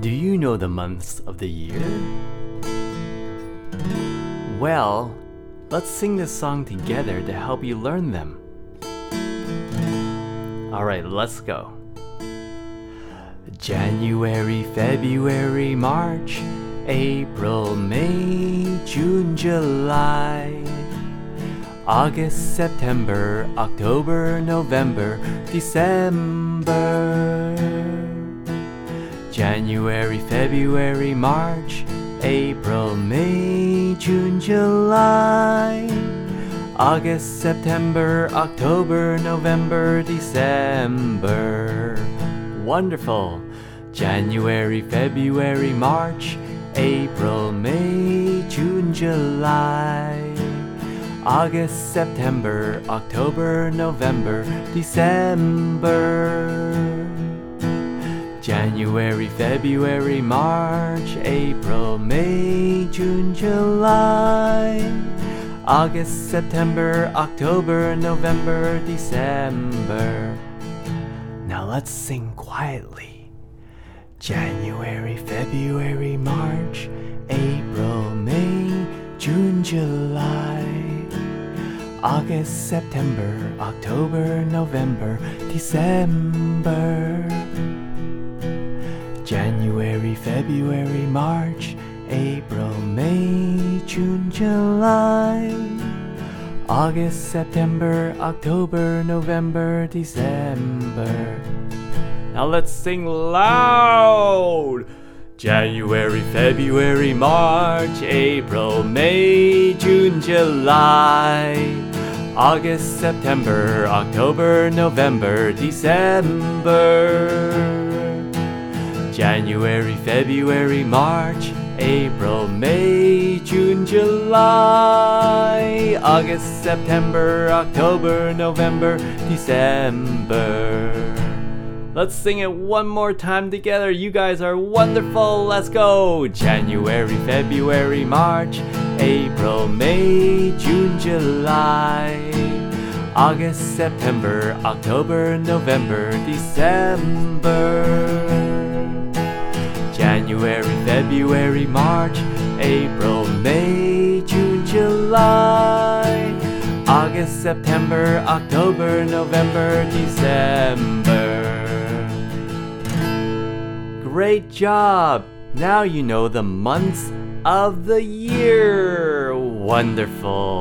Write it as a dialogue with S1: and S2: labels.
S1: Do you know the months of the year? Well, let's sing this song together to help you learn them. Alright, let's go. January, February, March, April, May, June, July, August, September, October, November, December. January, February, March, April, May, June, July, August, September, October, November, December. Wonderful! January, February, March, April, May, June, July, August, September, October, November, December. January, February, March, April, May, June, July, August, September, October, November, December. Now let's sing quietly. January, February, March, April, May, June, July, August, September, October, November, December. January, February, March, April, May, June, July, August, September, October, November, December. Now let's sing loud! January, February, March, April, May, June, July, August, September, October, November, December. January, February, March, April, May, June, July, August, September, October, November, December. Let's sing it one more time together. You guys are wonderful. Let's go. January, February, March, April, May, June, July, August, September, October, November, December. January, February, March, April, May, June, July, August, September, October, November, December. Great job! Now you know the months of the year. Wonderful.